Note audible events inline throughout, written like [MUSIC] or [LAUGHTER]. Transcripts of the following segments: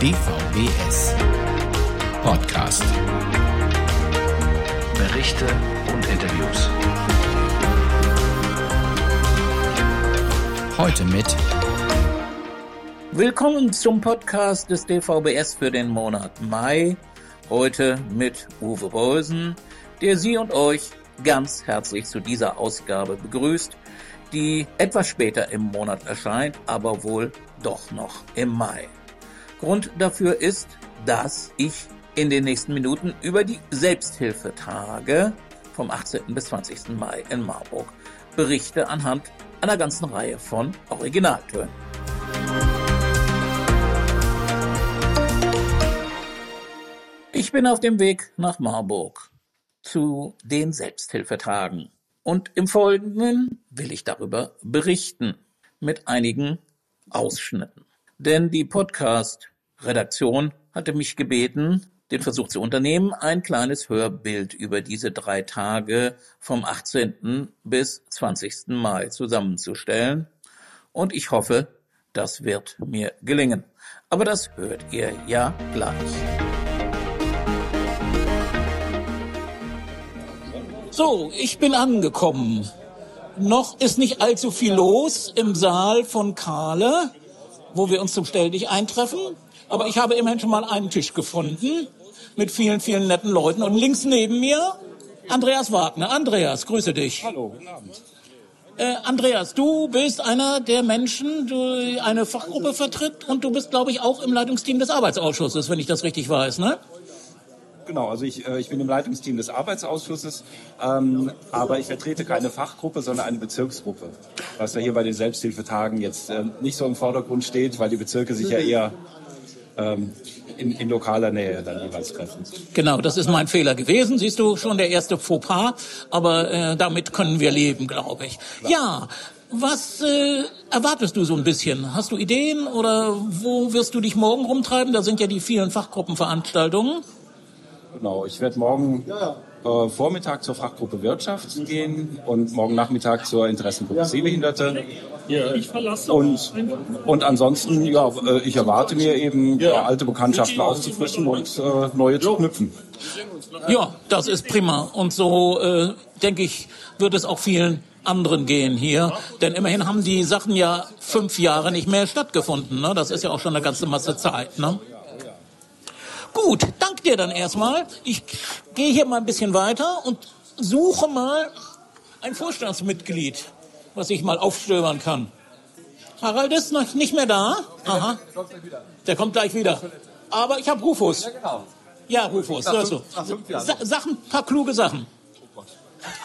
DVBS Podcast. Berichte und Interviews. Heute mit Willkommen zum Podcast des DVBS für den Monat Mai. Heute mit Uwe Beusen, der Sie und euch ganz herzlich zu dieser Ausgabe begrüßt, die etwas später im Monat erscheint, aber wohl doch noch im Mai. Grund dafür ist, dass ich in den nächsten Minuten über die Selbsthilfetage vom 18. bis 20. Mai in Marburg berichte anhand einer ganzen Reihe von Originaltönen. Ich bin auf dem Weg nach Marburg zu den Selbsthilfetagen und im Folgenden will ich darüber berichten mit einigen Ausschnitten. Denn die Podcast-Redaktion hatte mich gebeten, den Versuch zu unternehmen, ein kleines Hörbild über diese drei Tage vom 18. bis 20. Mai zusammenzustellen. Und ich hoffe, das wird mir gelingen. Aber das hört ihr ja gleich. So, ich bin angekommen. Noch ist nicht allzu viel los im Saal von Kahle, wo wir uns zum Stelldich eintreffen. Aber ich habe immerhin schon mal einen Tisch gefunden mit vielen, vielen netten Leuten. Und links neben mir Andreas Wagner. Andreas, grüße dich. Hallo, guten Abend. Äh, Andreas, du bist einer der Menschen, die eine Fachgruppe vertritt und du bist, glaube ich, auch im Leitungsteam des Arbeitsausschusses, wenn ich das richtig weiß, ne? Genau, also ich, äh, ich bin im Leitungsteam des Arbeitsausschusses, ähm, aber ich vertrete keine Fachgruppe, sondern eine Bezirksgruppe, was ja hier bei den Selbsthilfetagen jetzt äh, nicht so im Vordergrund steht, weil die Bezirke sich ja eher ähm, in, in lokaler Nähe dann jeweils treffen. Genau, das ist mein Fehler gewesen. Siehst du, schon der erste Fauxpas, aber äh, damit können wir leben, glaube ich. Ja, was äh, erwartest du so ein bisschen? Hast du Ideen oder wo wirst du dich morgen rumtreiben? Da sind ja die vielen Fachgruppenveranstaltungen. Genau, ich werde morgen äh, Vormittag zur Fachgruppe Wirtschaft gehen und morgen Nachmittag zur Interessengruppe Sehbehinderte. Und, und ansonsten, ja, äh, ich erwarte mir eben ja, alte Bekanntschaften aufzufrischen und äh, neue zu knüpfen. Ja, das ist prima. Und so, äh, denke ich, wird es auch vielen anderen gehen hier. Denn immerhin haben die Sachen ja fünf Jahre nicht mehr stattgefunden. Ne? Das ist ja auch schon eine ganze Masse Zeit. Ne? Gut, dank dir dann erstmal. Ich gehe hier mal ein bisschen weiter und suche mal ein Vorstandsmitglied, was ich mal aufstöbern kann. Harald ist noch nicht mehr da. Aha. Der kommt gleich wieder. Aber ich habe Rufus. Ja, genau. Ja, Rufus, Nach hörst fünf- du. nach fünf Jahren. Sa Sachen, paar kluge Sachen.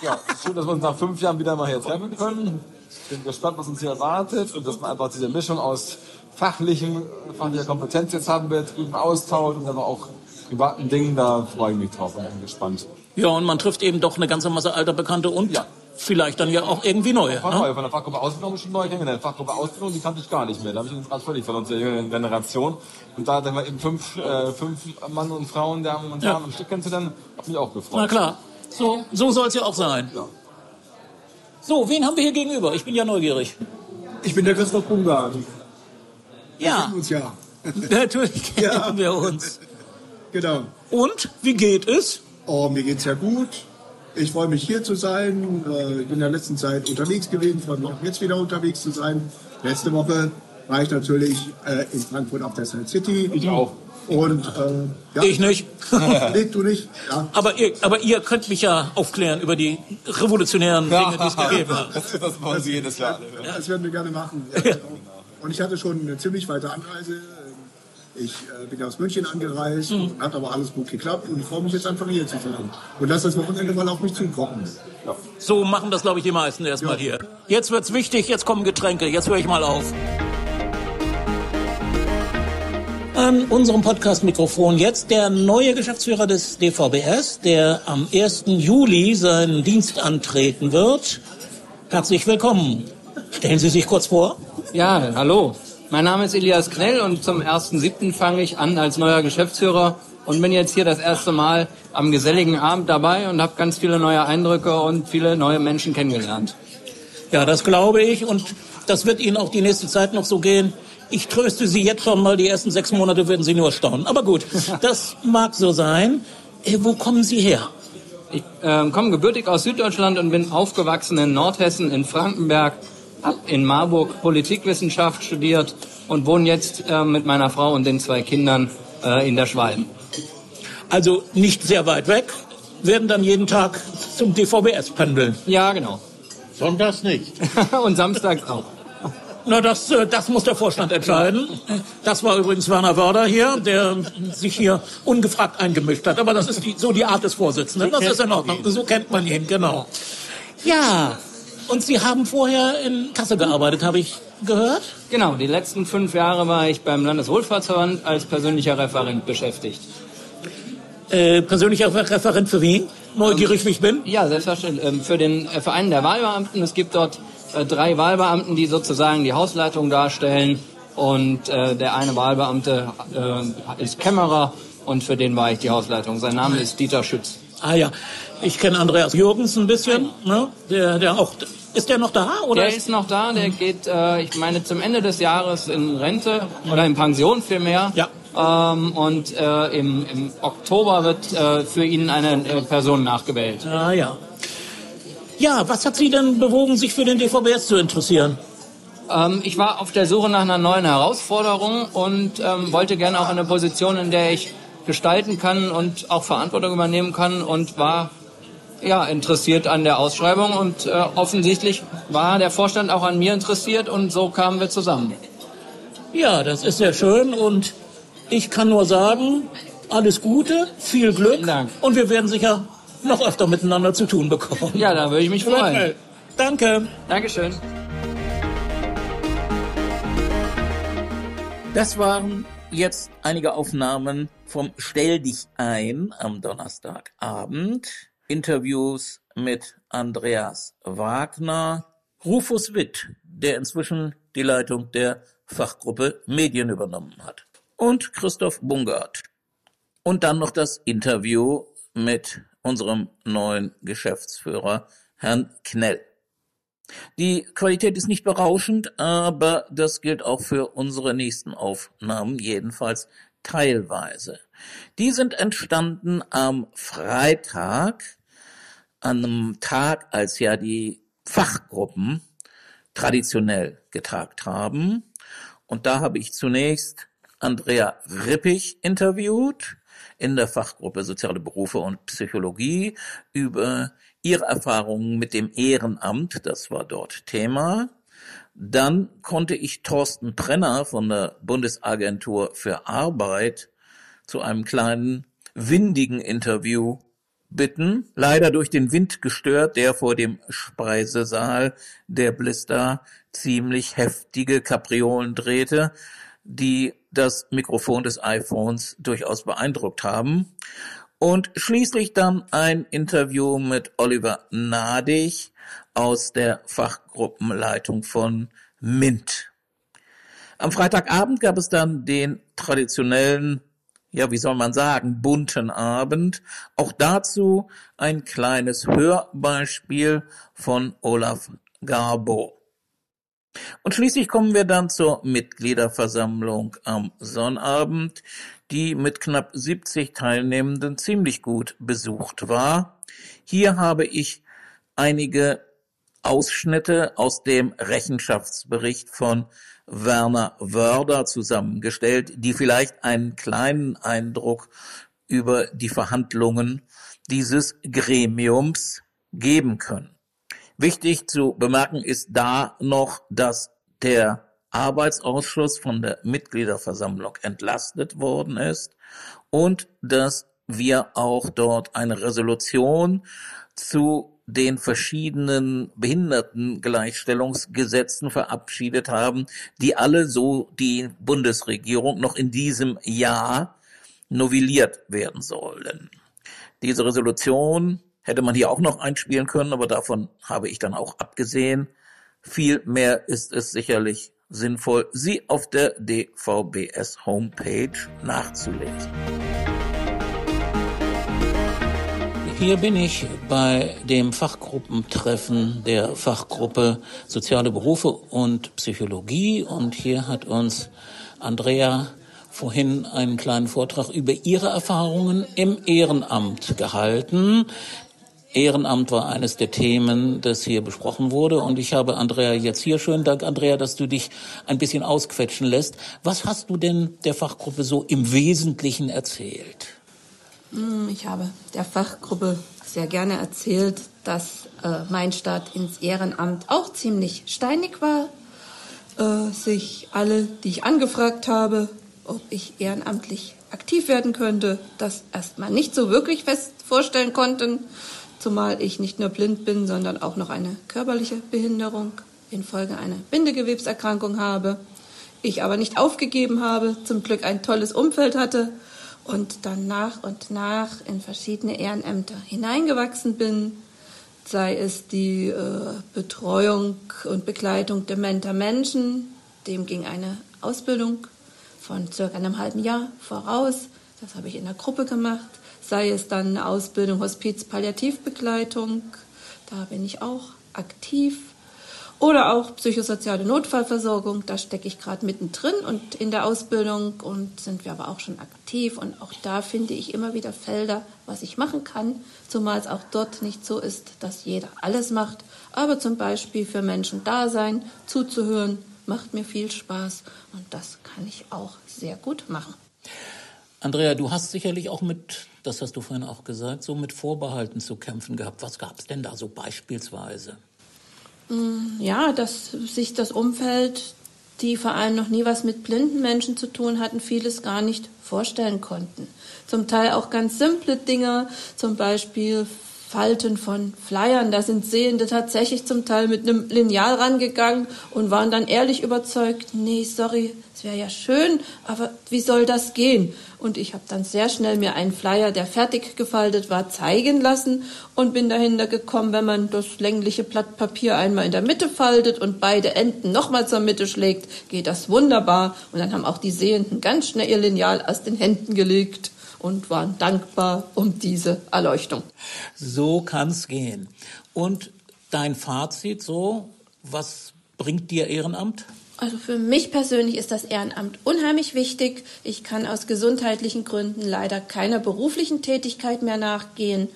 Ja, schön, dass wir uns nach fünf Jahren wieder mal hier treffen können. Ich bin gespannt, was uns hier erwartet und dass man einfach diese Mischung aus fachlichen, fachlicher Kompetenz jetzt haben wird, guten Austausch und dann auch privaten Dingen, da freue ich mich drauf und bin gespannt. Ja, und man trifft eben doch eine ganze Masse alter Bekannte und Ja. vielleicht dann ja auch irgendwie neue. Von, Ne? von der Fachgruppe Ausbildung schon neu kennengelernt. Fachgruppe Ausbildung, die kannte ich gar nicht mehr. Da habe ich uns gerade völlig von unserer jüngeren Generation. Und da dann wir eben fünf, äh, fünf Mann und Frauen, der haben uns Ja. ja. am Stück kennenzulernen, hat mich auch gefreut. Na klar, so, so soll es ja auch sein. Ja. So, wen haben wir hier gegenüber? Ich bin ja neugierig. Ich bin der Christoph Bungar. Ja, Uns ja. [LAUGHS] natürlich [LAUGHS] Ja. kennen wir uns. Genau. Und, wie geht es? Oh, mir geht's ja gut. Ich freue mich hier zu sein. Äh, Ich bin in der letzten Zeit unterwegs gewesen, freue mich auch jetzt wieder unterwegs zu sein. Letzte Woche war ich natürlich äh, in Frankfurt auf der Side City. Ich auch. Und äh, ja, Ich nicht. [LAUGHS] Nee, du nicht. Ja. aber, ihr, aber ihr könnt mich ja aufklären über die revolutionären Dinge, die es gegeben hat. Das, das machen sie jedes Jahr. Das werden wir gerne machen. Ja, genau. Und ich hatte schon eine ziemlich weite Anreise. Ich äh, bin aus München angereist, Mhm. hat aber alles gut geklappt und ich freue mich jetzt einfach hier zu sein. Und dass das Wochenende mal auf mich zukommt. So machen das, glaube ich, die meisten erstmal hier. Jetzt wird's wichtig, jetzt kommen Getränke, jetzt höre ich mal auf. An unserem Podcast-Mikrofon jetzt der neue Geschäftsführer des DVBS, der am 1. Juli seinen Dienst antreten wird. Herzlich willkommen. Stellen Sie sich kurz vor. Ja, hallo. Mein Name ist Elias Knell und zum 1.7. fange ich an als neuer Geschäftsführer und bin jetzt hier das erste Mal am geselligen Abend dabei und habe ganz viele neue Eindrücke und viele neue Menschen kennengelernt. Ja, das glaube ich und das wird Ihnen auch die nächste Zeit noch so gehen. Ich tröste Sie jetzt schon mal, die ersten sechs Monate werden Sie nur staunen. Aber gut, [LAUGHS] das mag so sein. Äh, wo kommen Sie her? Ich äh, komme gebürtig aus Süddeutschland und bin aufgewachsen in Nordhessen, in Frankenberg, habe in Marburg Politikwissenschaft studiert und wohne jetzt äh, mit meiner Frau und den zwei Kindern äh, in der Schwalm. Also nicht sehr weit weg, werden dann jeden Tag zum DVBS pendeln. Ja, genau. Sonntags nicht. [LAUGHS] und samstags auch. Na, das, äh, das muss der Vorstand entscheiden. Das war übrigens Werner Wörder hier, der sich hier ungefragt eingemischt hat. Aber das ist die, so die Art des Vorsitzenden. Das ist in Ordnung. So kennt man ihn, genau. Ja, und Sie haben vorher in Kassel gearbeitet, habe ich gehört? Genau, die letzten fünf Jahre war ich beim Landeswohlfahrtsverband als persönlicher Referent beschäftigt. Äh, persönlicher Referent für wen? Neugierig, wie ich bin? Ja, selbstverständlich. Ähm, für den äh, Verein der Wahlbeamten. Es gibt dort äh, drei Wahlbeamten, die sozusagen die Hausleitung darstellen. Und äh, der eine Wahlbeamte äh, ist Kämmerer und für den war ich die Hausleitung. Sein Name ist Dieter Schütz. Ah ja, ich kenne Andreas Jürgens ein bisschen, ne? der, der auch, ist der noch da? Oder der ist noch da, der geht, äh, ich meine, zum Ende des Jahres in Rente oder in Pension vielmehr. Ja. Ähm, und äh, im, im Oktober wird äh, für ihn eine äh, Person nachgewählt. Ah ja. Ja, was hat Sie denn bewogen, sich für den DVBS zu interessieren? Ähm, ich war auf der Suche nach einer neuen Herausforderung und ähm, wollte gerne auch eine Position, in der ich gestalten kann und auch Verantwortung übernehmen kann und war ja interessiert an der Ausschreibung und äh, offensichtlich war der Vorstand auch an mir interessiert und so kamen wir zusammen. Ja, das ist sehr schön und ich kann nur sagen, alles Gute, viel Glück Vielen Dank. und wir werden sicher noch öfter miteinander zu tun bekommen. Ja, da würde ich mich freuen. Danke. Dankeschön. Das waren jetzt einige Aufnahmen vom Stell dich ein am Donnerstagabend. Interviews mit Andreas Wagner, Rufus Witt, der inzwischen die Leitung der Fachgruppe Medien übernommen hat, und Christoph Bungert. Und dann noch das Interview mit unserem neuen Geschäftsführer, Herrn Knell. Die Qualität ist nicht berauschend, aber das gilt auch für unsere nächsten Aufnahmen, jedenfalls teilweise. Die sind entstanden am Freitag, an einem Tag, als ja die Fachgruppen traditionell getagt haben. Und da habe ich zunächst Andrea Rippich interviewt in der Fachgruppe Soziale Berufe und Psychologie über ihre Erfahrungen mit dem Ehrenamt, das war dort Thema. Dann konnte ich Thorsten Trenner von der Bundesagentur für Arbeit zu einem kleinen windigen Interview bitten, leider durch den Wind gestört, der vor dem Speisesaal der Blister ziemlich heftige Kapriolen drehte, die das Mikrofon des iPhones durchaus beeindruckt haben. Und schließlich dann ein Interview mit Oliver Nadig aus der Fachgruppenleitung von MINT. Am Freitagabend gab es dann den traditionellen, ja, wie soll man sagen, bunten Abend. Auch dazu ein kleines Hörbeispiel von Olaf Garbo. Und schließlich kommen wir dann zur Mitgliederversammlung am Sonnabend, die mit knapp 70 Teilnehmenden ziemlich gut besucht war. Hier habe ich einige Ausschnitte aus dem Rechenschaftsbericht von Werner Wörder zusammengestellt, die vielleicht einen kleinen Eindruck über die Verhandlungen dieses Gremiums geben können. Wichtig zu bemerken ist da noch, dass der Arbeitsausschuss von der Mitgliederversammlung entlastet worden ist und dass wir auch dort eine Resolution zu den verschiedenen Behindertengleichstellungsgesetzen verabschiedet haben, die alle so die Bundesregierung noch in diesem Jahr novelliert werden sollen. Diese Resolution hätte man hier auch noch einspielen können, aber davon habe ich dann auch abgesehen. Vielmehr ist es sicherlich sinnvoll, sie auf der DVBS Homepage nachzulesen. Hier bin ich bei dem Fachgruppentreffen der Fachgruppe Soziale Berufe und Psychologie und hier hat uns Andrea vorhin einen kleinen Vortrag über ihre Erfahrungen im Ehrenamt gehalten. Ehrenamt war eines der Themen, das hier besprochen wurde. Und ich habe Andrea jetzt hier, schönen Dank, Andrea, dass du dich ein bisschen ausquetschen lässt. Was hast du denn der Fachgruppe so im Wesentlichen erzählt? Hm, ich habe der Fachgruppe sehr gerne erzählt, dass äh, mein Start ins Ehrenamt auch ziemlich steinig war. Äh, sich alle, die ich angefragt habe, ob ich ehrenamtlich aktiv werden könnte, das erstmal nicht so wirklich fest vorstellen konnten, zumal ich nicht nur blind bin, sondern auch noch eine körperliche Behinderung infolge einer Bindegewebserkrankung habe. Ich aber nicht aufgegeben habe, zum Glück ein tolles Umfeld hatte und dann nach und nach in verschiedene Ehrenämter hineingewachsen bin, sei es die äh, Betreuung und Begleitung dementer Menschen, dem ging eine Ausbildung von circa einem halben Jahr voraus. Das habe ich in der Gruppe gemacht. Sei es dann Ausbildung Hospiz-Palliativbegleitung. Da bin ich auch aktiv. Oder auch psychosoziale Notfallversorgung. Da stecke ich gerade mittendrin und in der Ausbildung und sind wir aber auch schon aktiv. Und auch da finde ich immer wieder Felder, was ich machen kann. Zumal es auch dort nicht so ist, dass jeder alles macht. Aber zum Beispiel für Menschen da sein, zuzuhören, macht mir viel Spaß und das kann ich auch sehr gut machen. Andrea, du hast sicherlich auch mit, das hast du vorhin auch gesagt, so mit Vorbehalten zu kämpfen gehabt. Was gab es denn da so beispielsweise? Mm, ja, dass sich das Umfeld, die vor allem noch nie was mit blinden Menschen zu tun hatten, vieles gar nicht vorstellen konnten. Zum Teil auch ganz simple Dinge, zum Beispiel Falten von Flyern. Da sind Sehende tatsächlich zum Teil mit einem Lineal rangegangen und waren dann ehrlich überzeugt, nee, sorry, es wäre ja schön, aber wie soll das gehen? Und ich habe dann sehr schnell mir einen Flyer, der fertig gefaltet war, zeigen lassen und bin dahinter gekommen, wenn man das längliche Blatt Papier einmal in der Mitte faltet und beide Enden nochmal zur Mitte schlägt, geht das wunderbar. Und dann haben auch die Sehenden ganz schnell ihr Lineal aus den Händen gelegt und waren dankbar um diese Erleuchtung. So kann's gehen. Und dein Fazit so, was bringt dir Ehrenamt? Also für mich persönlich ist das Ehrenamt unheimlich wichtig. Ich kann aus gesundheitlichen Gründen leider keiner beruflichen Tätigkeit mehr nachgehen,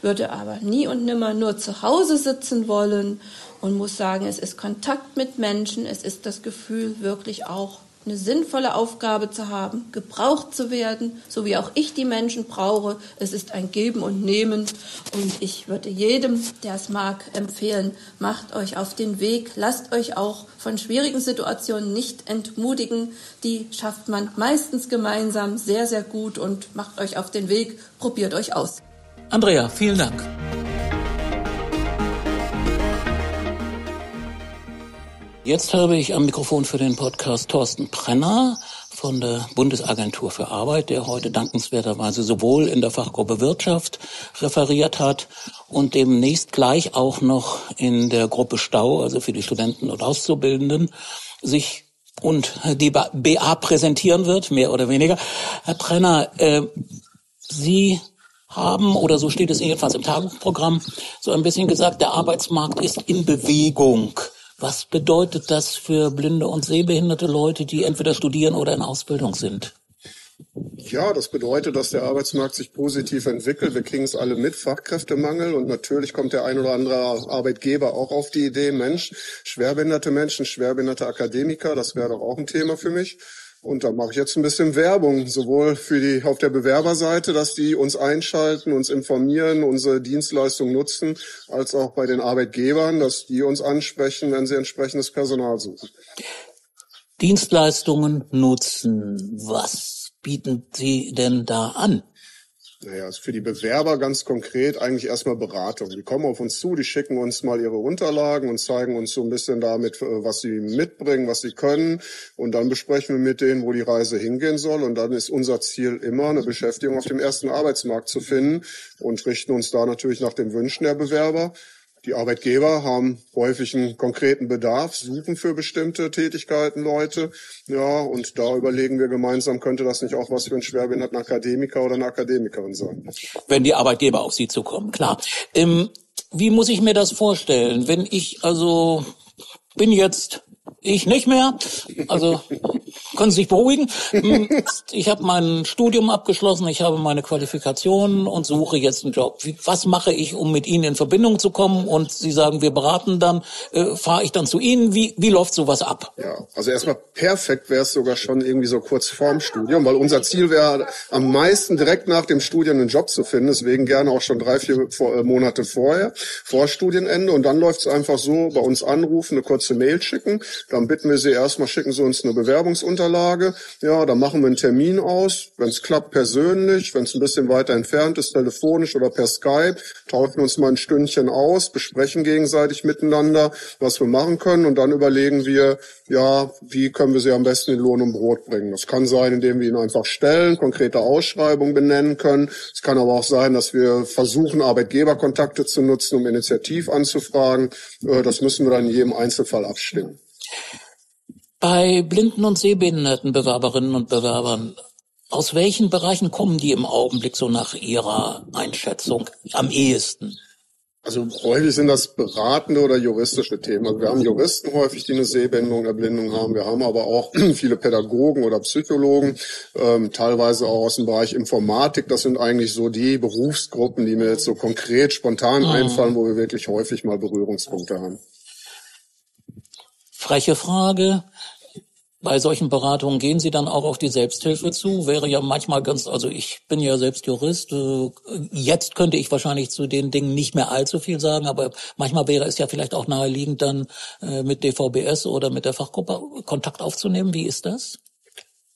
würde aber nie und nimmer nur zu Hause sitzen wollen und muss sagen, es ist Kontakt mit Menschen, es ist das Gefühl, wirklich auch eine sinnvolle Aufgabe zu haben, gebraucht zu werden, so wie auch ich die Menschen brauche. Es ist ein Geben und Nehmen und ich würde jedem, der es mag, empfehlen, macht euch auf den Weg, lasst euch auch von schwierigen Situationen nicht entmutigen. Die schafft man meistens gemeinsam sehr, sehr gut und macht euch auf den Weg, probiert euch aus. Andrea, vielen Dank. Jetzt habe ich am Mikrofon für den Podcast Thorsten Brenner von der Bundesagentur für Arbeit, der heute dankenswerterweise sowohl in der Fachgruppe Wirtschaft referiert hat und demnächst gleich auch noch in der Gruppe Stau, also für die Studenten und Auszubildenden, sich und die BA präsentieren wird, mehr oder weniger. Herr Brenner, äh, Sie haben, oder so steht es jedenfalls im Tagesprogramm, so ein bisschen gesagt, der Arbeitsmarkt ist in Bewegung. Was bedeutet das für blinde und sehbehinderte Leute, die entweder studieren oder in Ausbildung sind? Ja, das bedeutet, dass der Arbeitsmarkt sich positiv entwickelt. Wir kriegen es alle mit, Fachkräftemangel. Und natürlich kommt der ein oder andere Arbeitgeber auch auf die Idee, Mensch, schwerbehinderte Menschen, schwerbehinderte Akademiker, das wäre doch auch ein Thema für mich. Und da mache ich jetzt ein bisschen Werbung, sowohl für die auf der Bewerberseite, dass die uns einschalten, uns informieren, unsere Dienstleistung nutzen, als auch bei den Arbeitgebern, dass die uns ansprechen, wenn sie entsprechendes Personal suchen. Dienstleistungen nutzen. Was bieten Sie denn da an? Naja, für die Bewerber ganz konkret eigentlich erstmal Beratung. Die kommen auf uns zu, die schicken uns mal ihre Unterlagen und zeigen uns so ein bisschen damit, äh, was sie mitbringen, was sie können. Und dann besprechen wir mit denen, wo die Reise hingehen soll. Und dann ist unser Ziel immer, eine Beschäftigung auf dem ersten Arbeitsmarkt zu finden und richten uns da natürlich nach den Wünschen der Bewerber. Die Arbeitgeber haben häufig einen konkreten Bedarf, suchen für bestimmte Tätigkeiten Leute. Ja, und da überlegen wir gemeinsam, könnte das nicht auch was für einen schwerbehinderten Akademiker oder eine Akademikerin sein? Wenn die Arbeitgeber auf Sie zukommen, klar. Ähm, wie muss ich mir das vorstellen? Wenn ich also bin jetzt ich nicht mehr. Also können Sie sich beruhigen. [LAUGHS] Hm, ich habe mein Studium abgeschlossen, ich habe meine Qualifikationen und suche jetzt einen Job. was mache ich, um mit Ihnen in Verbindung zu kommen? Und Sie sagen, wir beraten dann, äh, fahre ich dann zu Ihnen? Wie, wie läuft sowas ab? Ja, also erstmal perfekt wäre es sogar schon irgendwie so kurz vorm Studium, weil unser Ziel wäre am meisten direkt nach dem Studium einen Job zu finden. Deswegen gerne auch schon drei, vier äh, Monate vorher, vor Studienende. Und dann läuft es einfach so, bei uns anrufen, eine kurze Mail schicken dann bitten wir Sie erstmal, schicken Sie uns eine Bewerbungsunterlage. Ja, dann machen wir einen Termin aus. Wenn es klappt, persönlich. Wenn es ein bisschen weiter entfernt ist, telefonisch oder per Skype. Tauschen uns mal ein Stündchen aus, besprechen gegenseitig miteinander, was wir machen können. Und dann überlegen wir, ja, wie können wir Sie am besten in Lohn und Brot bringen. Das kann sein, indem wir Ihnen einfach Stellen, konkrete Ausschreibungen benennen können. Es kann aber auch sein, dass wir versuchen, Arbeitgeberkontakte zu nutzen, um Initiativ anzufragen. Äh, das müssen wir dann in jedem Einzelfall abstimmen. Bei blinden und sehbehinderten Bewerberinnen und Bewerbern, aus welchen Bereichen kommen die im Augenblick so nach Ihrer Einschätzung am ehesten? Also häufig sind das beratende oder juristische Themen. Also wir haben Juristen häufig, die eine Sehbindung, Erblindung haben. Wir haben aber auch [CLEARS THROAT] viele Pädagogen oder Psychologen, ähm, teilweise auch aus dem Bereich Informatik. Das sind eigentlich so die Berufsgruppen, die mir jetzt so konkret spontan mhm. einfallen, wo wir wirklich häufig mal Berührungspunkte haben. Freche Frage. Bei solchen Beratungen gehen Sie dann auch auf die Selbsthilfe zu? Wäre ja manchmal ganz, also ich bin ja selbst Jurist. Äh, jetzt könnte ich wahrscheinlich zu den Dingen nicht mehr allzu viel sagen, aber manchmal wäre es ja vielleicht auch naheliegend, dann äh, mit DVBS oder mit der Fachgruppe Kontakt aufzunehmen. Wie ist das?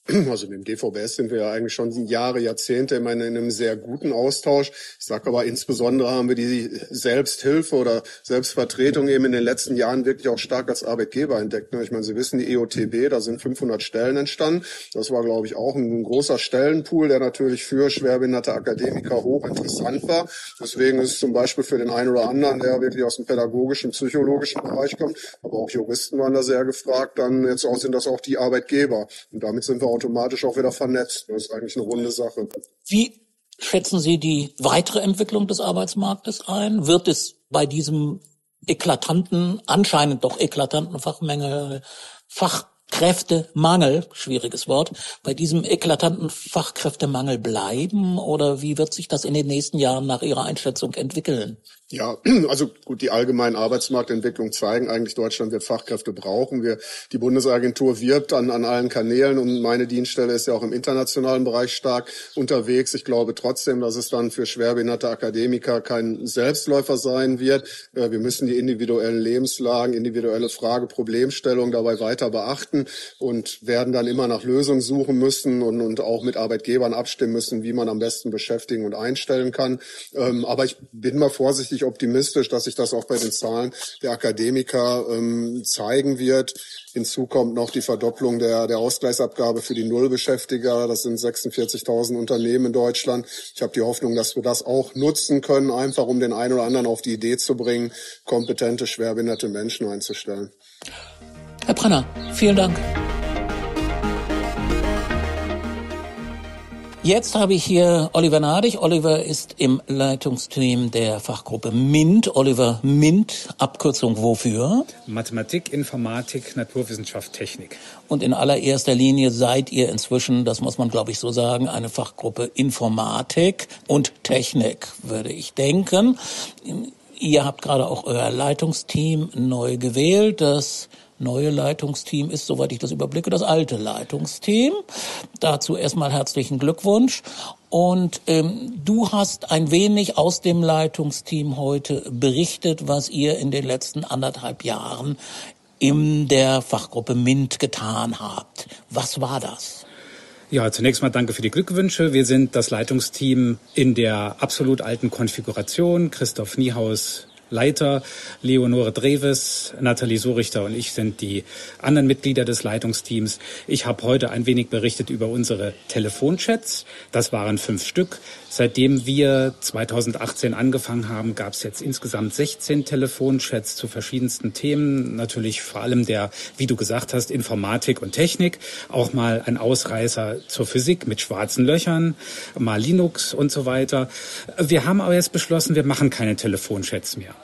Also mit dem DVBS sind wir ja eigentlich schon Jahre, Jahrzehnte immer in einem sehr guten Austausch. Ich sage aber insbesondere haben wir die Selbsthilfe oder Selbstvertretung eben in den letzten Jahren wirklich auch stark als Arbeitgeber entdeckt. Ne? Ich meine, Sie wissen, die EOTB, da sind 500 Stellen entstanden. Das war, glaube ich, auch ein großer Stellenpool, der natürlich für schwerbehinderte Akademiker hochinteressant war. Deswegen ist es zum Beispiel für den einen oder anderen, der wirklich aus dem pädagogischen, psychologischen Bereich kommt, aber auch Juristen waren da sehr gefragt, dann jetzt auch sind das auch die Arbeitgeber. Und damit sind wir automatisch auch wieder vernetzt. Das ist eigentlich eine runde Sache. Wie schätzen Sie die weitere Entwicklung des Arbeitsmarktes ein? Wird es bei diesem eklatanten, anscheinend doch eklatanten Fachmenge, Fachkräftemangel, schwieriges Wort, bei diesem eklatanten Fachkräftemangel bleiben oder wie wird sich das in den nächsten Jahren nach Ihrer Einschätzung entwickeln? Ja, [CLEARS THROAT] also gut, die allgemeinen Arbeitsmarktentwicklungen zeigen eigentlich, Deutschland wird Fachkräfte brauchen. Wir, die Bundesagentur wirbt an, an allen Kanälen und meine Dienststelle ist ja auch im internationalen Bereich stark unterwegs. Ich glaube trotzdem, dass es dann für schwerbehinderte Akademiker kein Selbstläufer sein wird. Äh, wir müssen die individuellen Lebenslagen, individuelle Frage, Problemstellung dabei weiter beachten und werden dann immer nach Lösungen suchen müssen und, und auch mit Arbeitgebern abstimmen müssen, wie man am besten beschäftigen und einstellen kann. Ähm, aber ich bin mal vorsichtig ich optimistisch, dass sich das auch bei den Zahlen der Akademiker ähm, zeigen wird. Hinzu kommt noch die Verdopplung der, der Ausgleichsabgabe für die Nullbeschäftiger. Das sind 46.000 Unternehmen in Deutschland. Ich habe die Hoffnung, dass wir das auch nutzen können, einfach um den einen oder anderen auf die Idee zu bringen, kompetente, schwerbehinderte Menschen einzustellen. Herr Brenner, vielen Dank. Jetzt habe ich hier Oliver Nadig. Oliver ist im Leitungsteam der Fachgruppe MINT. Oliver MINT, Abkürzung wofür? Mathematik, Informatik, Naturwissenschaft, Technik. Und in allererster Linie seid ihr inzwischen, das muss man glaube ich so sagen, eine Fachgruppe Informatik und Technik, würde ich denken. Ihr habt gerade auch euer Leitungsteam neu gewählt. Das neue Leitungsteam ist, soweit ich das überblicke, das alte Leitungsteam. Dazu erstmal herzlichen Glückwunsch. Und ähm, du hast ein wenig aus dem Leitungsteam heute berichtet, was ihr in den letzten anderthalb Jahren in der Fachgruppe MINT getan habt. Was war das? Ja, zunächst mal danke für die Glückwünsche. Wir sind das Leitungsteam in der absolut alten Konfiguration. Christoph Niehaus Leiter, Leonore Dreves, Nathalie Sorichter und ich sind die anderen Mitglieder des Leitungsteams. Ich habe heute ein wenig berichtet über unsere Telefonchats. Das waren fünf Stück. Seitdem wir 2018 angefangen haben, gab es jetzt insgesamt 16 Telefonchats zu verschiedensten Themen. Natürlich vor allem der, wie du gesagt hast, Informatik und Technik. Auch mal ein Ausreißer zur Physik mit schwarzen Löchern, mal Linux und so weiter. Wir haben aber jetzt beschlossen, wir machen keine Telefonchats mehr.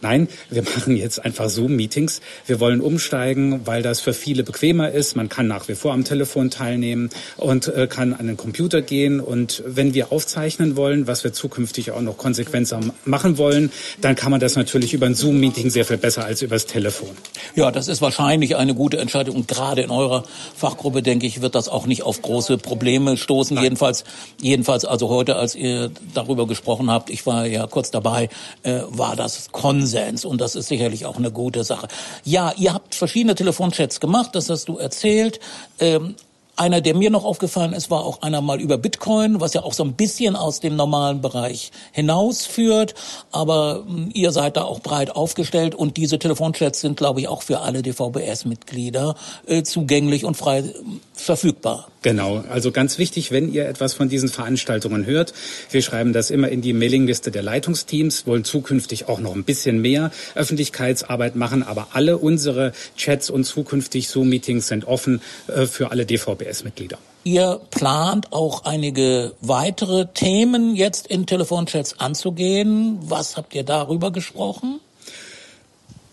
Nein, wir [LAUGHS] machen jetzt einfach Zoom-Meetings. Wir wollen umsteigen, weil das für viele bequemer ist. Man kann nach wie vor am Telefon teilnehmen und äh, kann an den Computer gehen. Und wenn wir aufzeichnen wollen, was wir zukünftig auch noch konsequenter machen wollen, dann kann man das natürlich über ein Zoom-Meeting sehr viel besser als übers Telefon. Ja, das ist wahrscheinlich eine gute Entscheidung. Und gerade in eurer Fachgruppe, denke ich, wird das auch nicht auf große Probleme stoßen. Nein. Jedenfalls, jedenfalls also heute, als ihr darüber gesprochen habt, ich war ja kurz dabei, äh, war das Konsens Konsens und das ist sicherlich auch eine gute Sache. Ja, ihr habt verschiedene Telefonchats gemacht, das hast du erzählt. Ähm, einer, der mir noch aufgefallen ist, war auch einer mal über Bitcoin, was ja auch so ein bisschen aus dem normalen Bereich hinausführt. Aber hm, ihr seid da auch breit aufgestellt und diese Telefonchats sind, glaube ich, auch für alle DVBS-Mitglieder äh, zugänglich und frei äh, verfügbar. Genau, also ganz wichtig, wenn ihr etwas von diesen Veranstaltungen hört, wir schreiben das immer in die Mailingliste der Leitungsteams, wollen zukünftig auch noch ein bisschen mehr Öffentlichkeitsarbeit machen, aber alle unsere Chats und zukünftig Zoom-Meetings sind offen äh, für alle DVBS-Mitglieder. Ihr plant auch einige weitere Themen jetzt in Telefonchats anzugehen. Was habt ihr darüber gesprochen?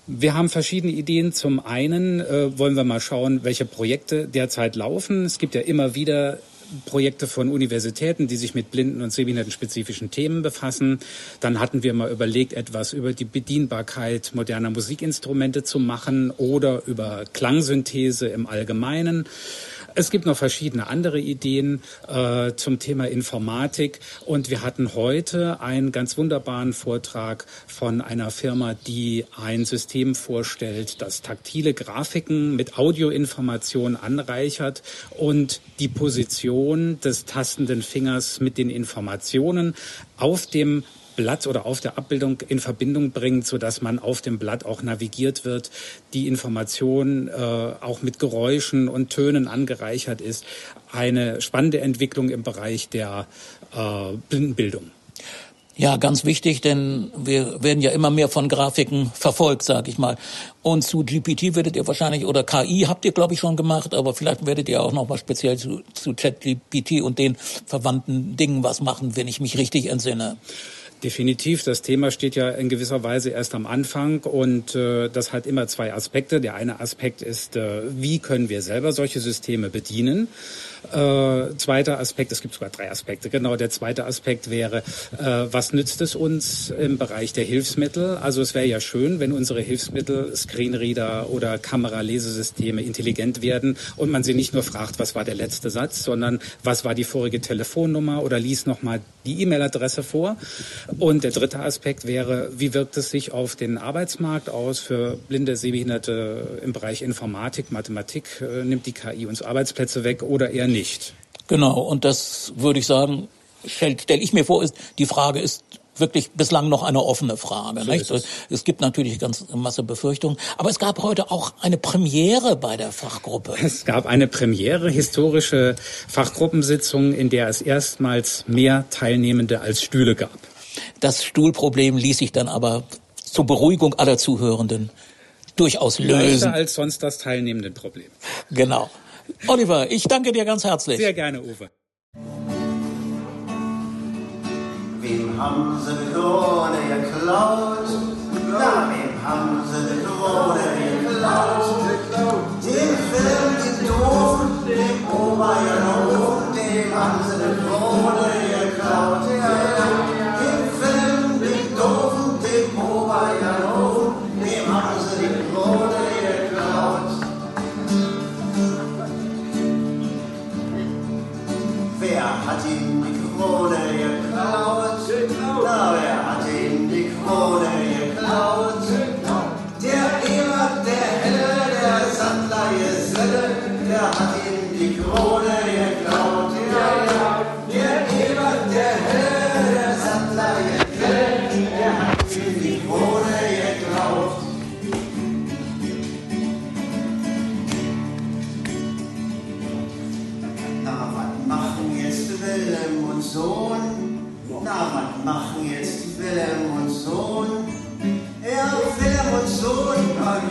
Wir haben verschiedene Ideen. Zum einen äh, wollen wir mal schauen, welche Projekte derzeit laufen. Es gibt ja immer wieder Projekte von Universitäten, die sich mit blinden und sehbehindertenspezifischen Themen befassen. Dann hatten wir mal überlegt, etwas über die Bedienbarkeit moderner Musikinstrumente zu machen oder über Klangsynthese im Allgemeinen. Es gibt noch verschiedene andere Ideen äh, zum Thema Informatik. Und wir hatten heute einen ganz wunderbaren Vortrag von einer Firma, die ein System vorstellt, das taktile Grafiken mit Audioinformationen anreichert und die Position des tastenden Fingers mit den Informationen auf dem Blatt oder auf der Abbildung in Verbindung bringt, so dass man auf dem Blatt auch navigiert wird, die Information äh, auch mit Geräuschen und Tönen angereichert ist. Eine spannende Entwicklung im Bereich der äh, Blindenbildung. Ja, ganz wichtig, denn wir werden ja immer mehr von Grafiken verfolgt, sage ich mal. Und zu GPT werdet ihr wahrscheinlich, oder KI habt ihr, glaube ich, schon gemacht, aber vielleicht werdet ihr auch noch mal speziell zu, zu ChatGPT und den verwandten Dingen was machen, wenn ich mich richtig entsinne. Definitiv. Das Thema steht ja in gewisser Weise erst am Anfang und äh, das hat immer zwei Aspekte. Der eine Aspekt ist, äh, wie können wir selber solche Systeme bedienen? Äh, zweiter Aspekt, es gibt sogar drei Aspekte, genau. Der zweite Aspekt wäre, äh, was nützt es uns im Bereich der Hilfsmittel? Also es wäre ja schön, wenn unsere Hilfsmittel, Screenreader oder Kameralesesysteme intelligent werden und man sie nicht nur fragt, was war der letzte Satz, sondern was war die vorige Telefonnummer oder lies nochmal die E-Mail-Adresse vor. Und der dritte Aspekt wäre, wie wirkt es sich auf den Arbeitsmarkt aus für blinde, Sehbehinderte im Bereich Informatik, Mathematik? Äh, nimmt die KI uns Arbeitsplätze weg oder eher nicht? Genau, und das würde ich sagen, stelle stell ich mir vor, ist, die Frage ist wirklich bislang noch eine offene Frage. So nicht? Es. es. gibt natürlich ganz Masse Befürchtungen, aber es gab heute auch eine Premiere bei der Fachgruppe. Es gab eine Premiere, historische Fachgruppensitzung, in der es erstmals mehr Teilnehmende als Stühle gab. Das Stuhlproblem ließ sich dann aber zur Beruhigung aller Zuhörenden durchaus lösen. Leichter als sonst das teilnehmende Problem. Genau. Oliver, ich danke dir ganz herzlich. Sehr gerne, Uwe. Wem haben sie die Krone geklaut? Na, wem haben sie die Krone geklaut?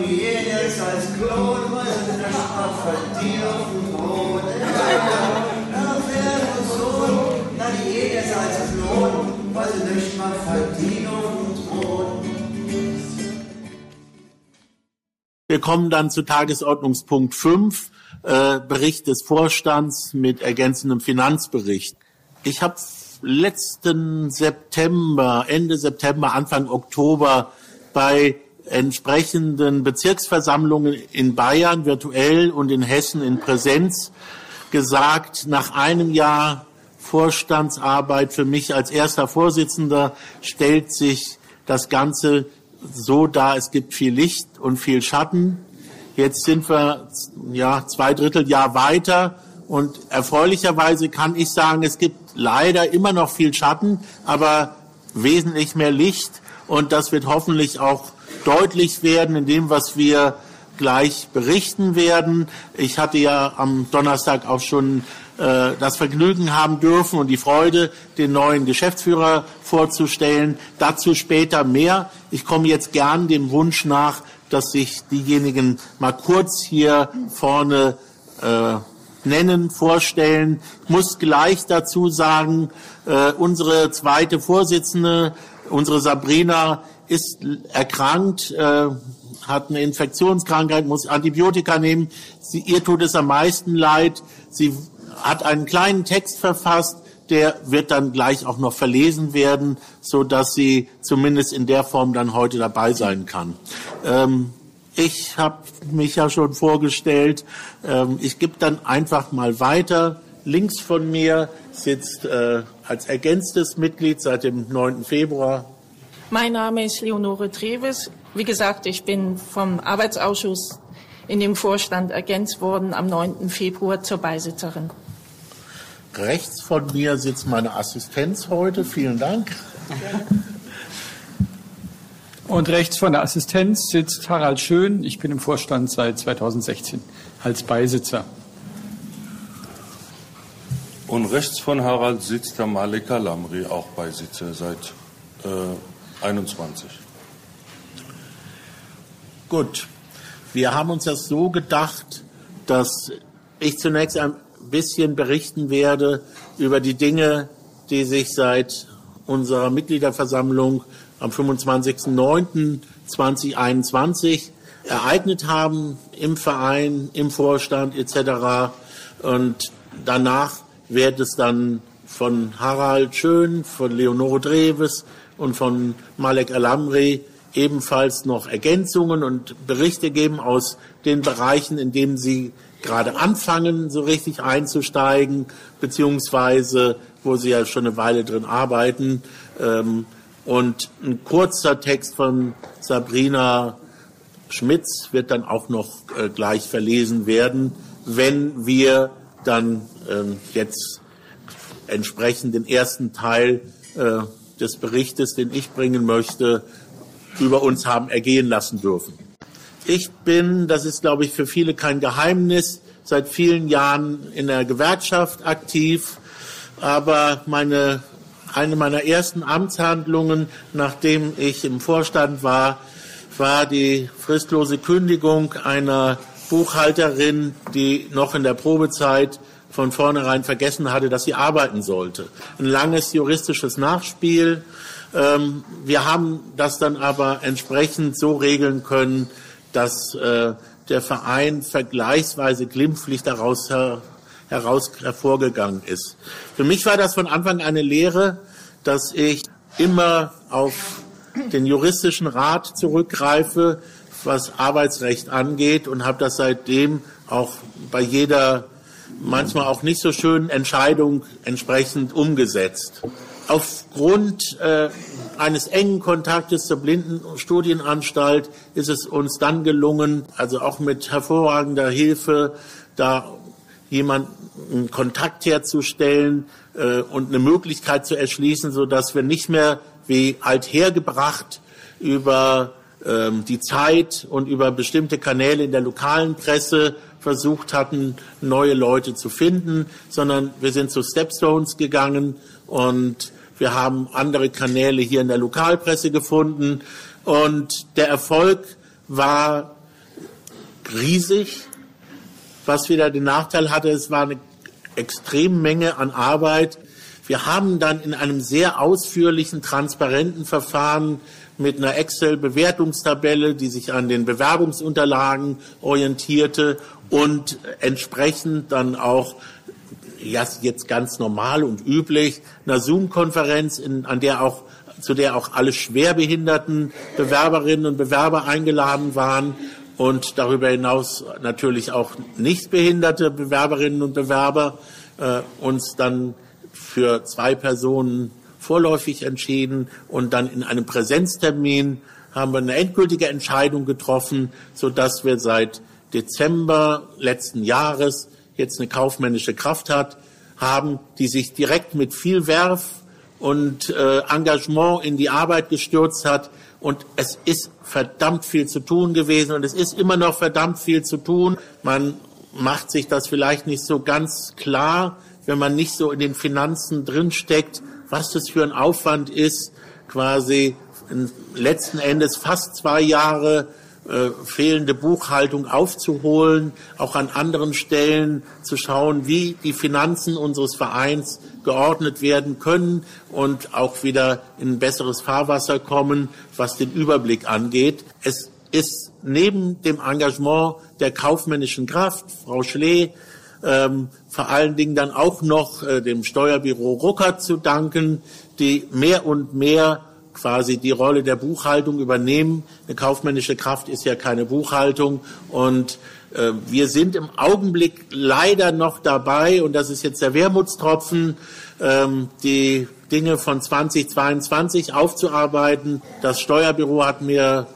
Haben jedes als Klon, weil sie nicht mal verdient auf dem Wilhelm und dann jedes als Klon, weil sie nicht mal verdient auf dem. Wir kommen dann zu Tagesordnungspunkt 5, äh, Bericht des Vorstands mit ergänzendem Finanzbericht. Ich habe letzten September, Ende September, Anfang Oktober bei entsprechenden Bezirksversammlungen in Bayern virtuell und in Hessen in Präsenz gesagt, nach einem Jahr Vorstandsarbeit für mich als erster Vorsitzender stellt sich das Ganze so dar, es gibt viel Licht und viel Schatten. Jetzt sind wir ja zwei Drittel Jahr weiter und erfreulicherweise kann ich sagen, es gibt leider immer noch viel Schatten, aber wesentlich mehr Licht und das wird hoffentlich auch deutlich werden in dem, was wir gleich berichten werden. Ich hatte ja am Donnerstag auch schon äh, das Vergnügen haben dürfen und die Freude, den neuen Geschäftsführer vorzustellen. Dazu später mehr. Ich komme jetzt gern dem Wunsch nach, dass sich diejenigen mal kurz hier vorne äh, nennen, vorstellen. Ich muss gleich dazu sagen, äh, unsere zweite Vorsitzende, unsere Sabrina, ist erkrankt, äh, hat eine Infektionskrankheit, muss Antibiotika nehmen. Sie, ihr tut es am meisten leid. Sie hat einen kleinen Text verfasst, der wird dann gleich auch noch verlesen werden, so dass sie zumindest in der Form dann heute dabei sein kann. Ähm, ich habe mich ja schon vorgestellt. Ähm, ich gebe dann einfach mal weiter. Links von mir sitzt äh, als ergänztes Mitglied seit dem 9. Februar. Mein Name ist Leonore Treves. Wie gesagt, ich bin vom Arbeitsausschuss in dem Vorstand ergänzt worden am 9. Februar zur Beisitzerin. Rechts von mir sitzt meine Assistenz heute. Vielen Dank. Und rechts von der Assistenz sitzt Harald Schön. Ich bin im Vorstand seit 2016 als Beisitzer. Und rechts von Harald sitzt der Malika Lamri, auch Beisitzer seit äh, 21. Gut. Wir haben uns das so gedacht, dass ich zunächst ein bisschen berichten werde über die Dinge, die sich seit unserer Mitgliederversammlung am 25.09.2021 ereignet haben im Verein, im Vorstand etc. Und danach wird es dann von Harald Schön, von Leonore Dreves und von Malek Alamri ebenfalls noch Ergänzungen und Berichte geben aus den Bereichen, in denen sie gerade anfangen, so richtig einzusteigen, beziehungsweise wo sie ja schon eine Weile drin arbeiten. Ähm, und ein kurzer Text von Sabrina Schmitz wird dann auch noch äh, gleich verlesen werden, wenn wir dann ähm, jetzt entsprechend den ersten Teil äh, des Berichtes, den ich bringen möchte, über uns haben ergehen lassen dürfen. Ich bin, das ist glaube ich für viele kein Geheimnis, seit vielen Jahren in der Gewerkschaft aktiv, aber meine eine meiner ersten Amtshandlungen, nachdem ich im Vorstand war, war die fristlose Kündigung einer Buchhalterin, die noch in der Probezeit von vornherein vergessen hatte, dass sie arbeiten sollte. Ein langes juristisches Nachspiel. Ähm, wir haben das dann aber entsprechend so regeln können, dass äh, der Verein vergleichsweise glimpflich daraus heraus hervorgegangen ist. Für mich war das von Anfang an eine Lehre, dass ich immer auf den juristischen Rat zurückgreife, was Arbeitsrecht angeht und habe das seitdem auch bei jeder manchmal auch nicht so schönen Entscheidung entsprechend umgesetzt. Aufgrund äh, eines engen Kontaktes zur Blindenstudienanstalt ist es uns dann gelungen, also auch mit hervorragender Hilfe, da jemanden Kontakt herzustellen äh, und eine Möglichkeit zu erschließen, so dass wir nicht mehr wie althergebracht über ähm, die Zeit und über bestimmte Kanäle in der lokalen Presse versucht hatten, neue Leute zu finden, sondern wir sind zu Stepstones gegangen und Wir haben andere Kanäle hier in der Lokalpresse gefunden. Und der Erfolg war riesig, was wieder den Nachteil hatte, es war eine extreme Menge an Arbeit. Wir haben dann in einem sehr ausführlichen, transparenten Verfahren mit einer Excel-Bewertungstabelle, die sich an den Bewerbungsunterlagen orientierte und entsprechend dann auch ja, jetzt ganz normal und üblich einer Zoom-Konferenz, an der auch zu der auch alle schwerbehinderten Bewerberinnen und Bewerber eingeladen waren und darüber hinaus natürlich auch nicht behinderte Bewerberinnen und Bewerber äh, uns dann für zwei Personen vorläufig entschieden und dann in einem Präsenztermin haben wir eine endgültige Entscheidung getroffen, so dass wir seit Dezember letzten Jahres jetzt eine kaufmännische Kraft hat, haben, die sich direkt mit viel Werf und äh, Engagement in die Arbeit gestürzt hat, und es ist verdammt viel zu tun gewesen und es ist immer noch verdammt viel zu tun. Man macht sich das vielleicht nicht so ganz klar, wenn man nicht so in den Finanzen drinsteckt, was das für ein Aufwand ist, quasi letzten Endes fast zwei Jahre äh, fehlende Buchhaltung aufzuholen, auch an anderen Stellen zu schauen, wie die Finanzen unseres Vereins geordnet werden können und auch wieder in ein besseres Fahrwasser kommen, was den Überblick angeht. Es ist neben dem Engagement der kaufmännischen Kraft, Frau Schlee, ähm, vor allen Dingen dann auch noch äh, dem Steuerbüro Ruckert zu danken, die mehr und mehr quasi die Rolle der Buchhaltung übernehmen. Eine kaufmännische Kraft ist ja keine Buchhaltung und äh, wir sind im Augenblick leider noch dabei, und das ist jetzt der Wermutstropfen, ähm, die Dinge von 2022 aufzuarbeiten. Das Steuerbüro hat mir,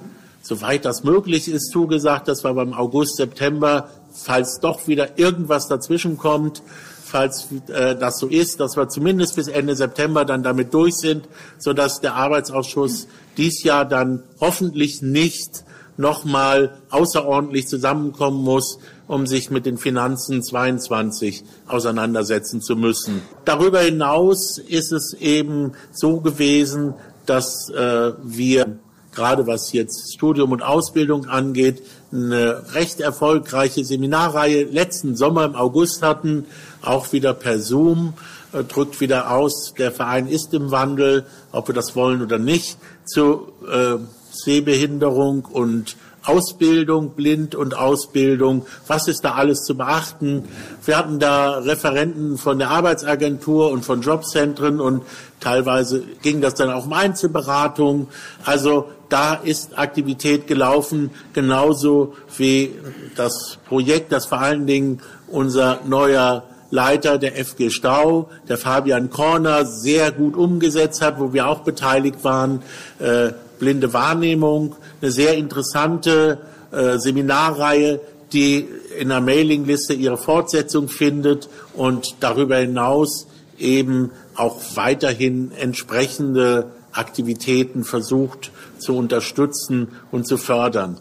soweit das möglich ist, zugesagt, dass wir beim August, September, falls doch wieder irgendwas dazwischen kommt, falls äh, das so ist, dass wir zumindest bis Ende September dann damit durch sind, sodass der Arbeitsausschuss dies Jahr dann hoffentlich nicht nochmal außerordentlich zusammenkommen muss, um sich mit den Finanzen 22 auseinandersetzen zu müssen. Darüber hinaus ist es eben so gewesen, dass äh, wir gerade was jetzt Studium und Ausbildung angeht, eine recht erfolgreiche Seminarreihe letzten Sommer im August hatten, auch wieder per Zoom, äh, drückt wieder aus, der Verein ist im Wandel, ob wir das wollen oder nicht, zu äh, Sehbehinderung und Ausbildung, Blind- und Ausbildung, was ist da alles zu beachten? Wir hatten da Referenten von der Arbeitsagentur und von Jobzentren und teilweise ging das dann auch um Einzelberatung. Also da ist Aktivität gelaufen, genauso wie das Projekt, das vor allen Dingen unser neuer Leiter der FG Stau, der Fabian Korner, sehr gut umgesetzt hat, wo wir auch beteiligt waren. Äh, blinde Wahrnehmung, eine sehr interessante äh, Seminarreihe, die in der Mailingliste ihre Fortsetzung findet und darüber hinaus eben auch weiterhin entsprechende Aktivitäten versucht zu unterstützen und zu fördern.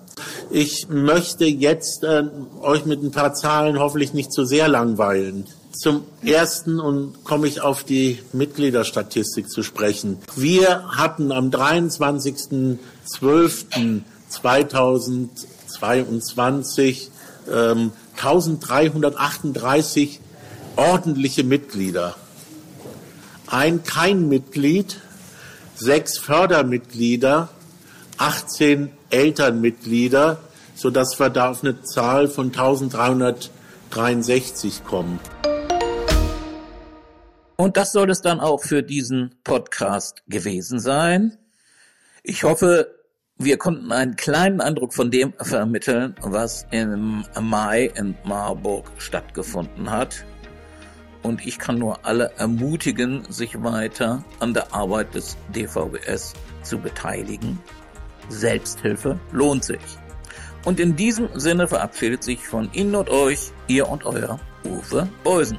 Ich möchte jetzt äh, euch mit ein paar Zahlen hoffentlich nicht zu sehr langweilen. Zum ersten und komme ich auf die Mitgliederstatistik zu sprechen. Wir hatten am 23.12.2022 ähm, 1338 ordentliche Mitglieder. Ein kein Mitglied, sechs Fördermitglieder, 18 Elternmitglieder, sodass wir da auf eine Zahl von 1363 kommen. Und das soll es dann auch für diesen Podcast gewesen sein. Ich hoffe, wir konnten einen kleinen Eindruck von dem vermitteln, was im Mai in Marburg stattgefunden hat. Und ich kann nur alle ermutigen, sich weiter an der Arbeit des DVBS zu beteiligen. Selbsthilfe lohnt sich. Und in diesem Sinne verabschiedet sich von Ihnen und euch Ihr und Euer Uwe Beusen.